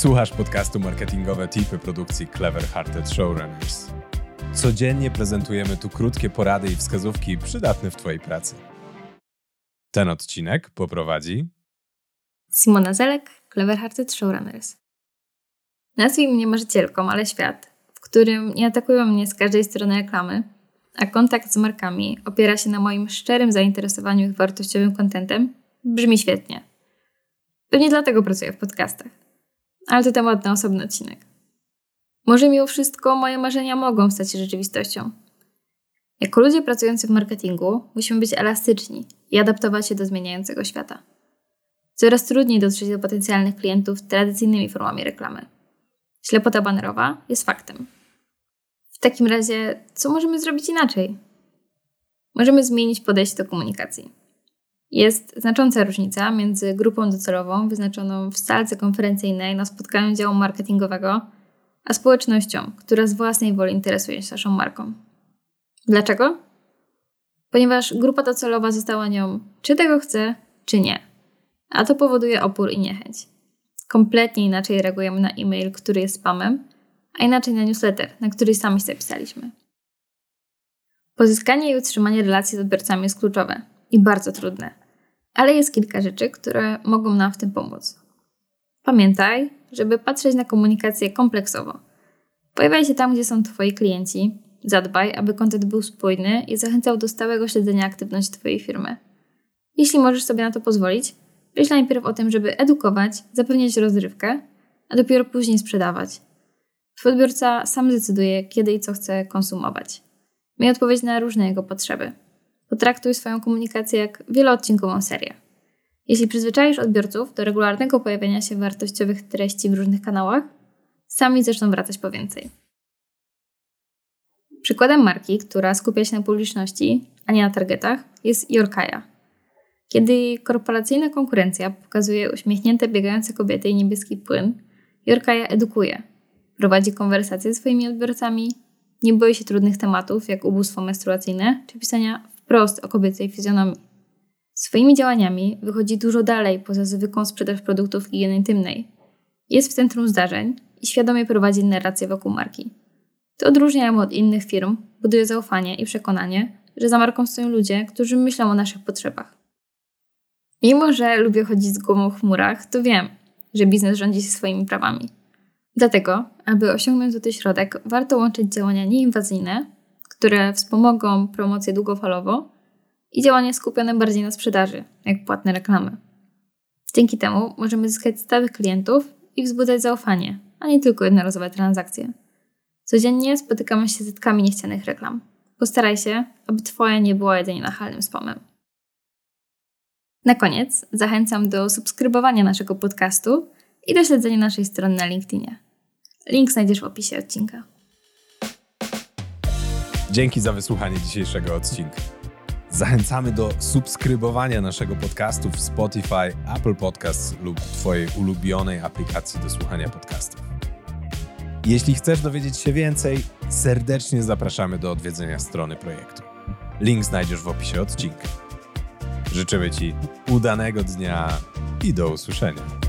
Słuchasz podcastu Marketingowe Tipy produkcji Clever Hearted Showrunners. Codziennie prezentujemy tu krótkie porady i wskazówki przydatne w Twojej pracy. Ten odcinek poprowadzi Simona Zelek, Clever Hearted Showrunners. Nazwij mnie marzycielką, ale świat, w którym nie atakują mnie z każdej strony reklamy, a kontakt z markami opiera się na moim szczerym zainteresowaniu ich wartościowym kontentem, brzmi świetnie. Pewnie dlatego pracuję w podcastach. Ale to temat na osobny odcinek. Może mimo wszystko moje marzenia mogą stać się rzeczywistością. Jako ludzie pracujący w marketingu musimy być elastyczni i adaptować się do zmieniającego świata. Coraz trudniej dotrzeć do potencjalnych klientów tradycyjnymi formami reklamy. Ślepota banerowa jest faktem. W takim razie, co możemy zrobić inaczej? Możemy zmienić podejście do komunikacji. Jest znacząca różnica między grupą docelową wyznaczoną w salce konferencyjnej na spotkaniu działu marketingowego, a społecznością, która z własnej woli interesuje się naszą marką. Dlaczego? Ponieważ grupa docelowa została nią, czy tego chce, czy nie. A to powoduje opór i niechęć. Kompletnie inaczej reagujemy na e-mail, który jest spamem, a inaczej na newsletter, na który sami sobie pisaliśmy. Pozyskanie i utrzymanie relacji z odbiorcami jest kluczowe i bardzo trudne, ale jest kilka rzeczy, które mogą nam w tym pomóc. Pamiętaj, żeby patrzeć na komunikację kompleksowo. Pojawiaj się tam, gdzie są Twoi klienci. Zadbaj, aby kontent był spójny i zachęcał do stałego śledzenia aktywności Twojej firmy. Jeśli możesz sobie na to pozwolić, myśl najpierw o tym, żeby edukować, zapewniać rozrywkę, a dopiero później sprzedawać. Twój odbiorca sam decyduje, kiedy i co chce konsumować. Miej odpowiedź na różne jego potrzeby. Potraktuj swoją komunikację jak wieloodcinkową serię. Jeśli przyzwyczaisz odbiorców do regularnego pojawiania się wartościowych treści w różnych kanałach, sami zaczną wracać po więcej. Przykładem marki, która skupia się na publiczności, a nie na targetach, jest Yorkaya. Kiedy korporacyjna konkurencja pokazuje uśmiechnięte, biegające kobiety i niebieski płyn, Yorkaya edukuje. Prowadzi konwersacje ze swoimi odbiorcami, nie boi się trudnych tematów jak ubóstwo menstruacyjne czy pisania wprost o kobiecej fizjonomii. Swoimi działaniami wychodzi dużo dalej poza zwykłą sprzedaż produktów higieny intymnej. Jest w centrum zdarzeń i świadomie prowadzi narrację wokół marki. To odróżnia ją od innych firm, buduje zaufanie i przekonanie, że za marką stoją ludzie, którzy myślą o naszych potrzebach. Mimo, że lubię chodzić z głową w chmurach, to wiem, że biznes rządzi się swoimi prawami. Dlatego, aby osiągnąć złoty środek, warto łączyć działania nieinwazyjne, które wspomogą promocję długofalowo, i działania skupione bardziej na sprzedaży, jak płatne reklamy. Dzięki temu możemy zyskać stałych klientów i wzbudzać zaufanie, a nie tylko jednorazowe transakcje. Codziennie spotykamy się z setkami niechcianych reklam. Postaraj się, aby Twoja nie była jedynie nachalnym spamem. Na koniec zachęcam do subskrybowania naszego podcastu i do śledzenia naszej strony na LinkedInie. Link znajdziesz w opisie odcinka. Dzięki za wysłuchanie dzisiejszego odcinka. Zachęcamy do subskrybowania naszego podcastu w Spotify, Apple Podcasts lub Twojej ulubionej aplikacji do słuchania podcastów. Jeśli chcesz dowiedzieć się więcej, serdecznie zapraszamy do odwiedzenia strony projektu. Link znajdziesz w opisie odcinka. Życzymy Ci udanego dnia i do usłyszenia.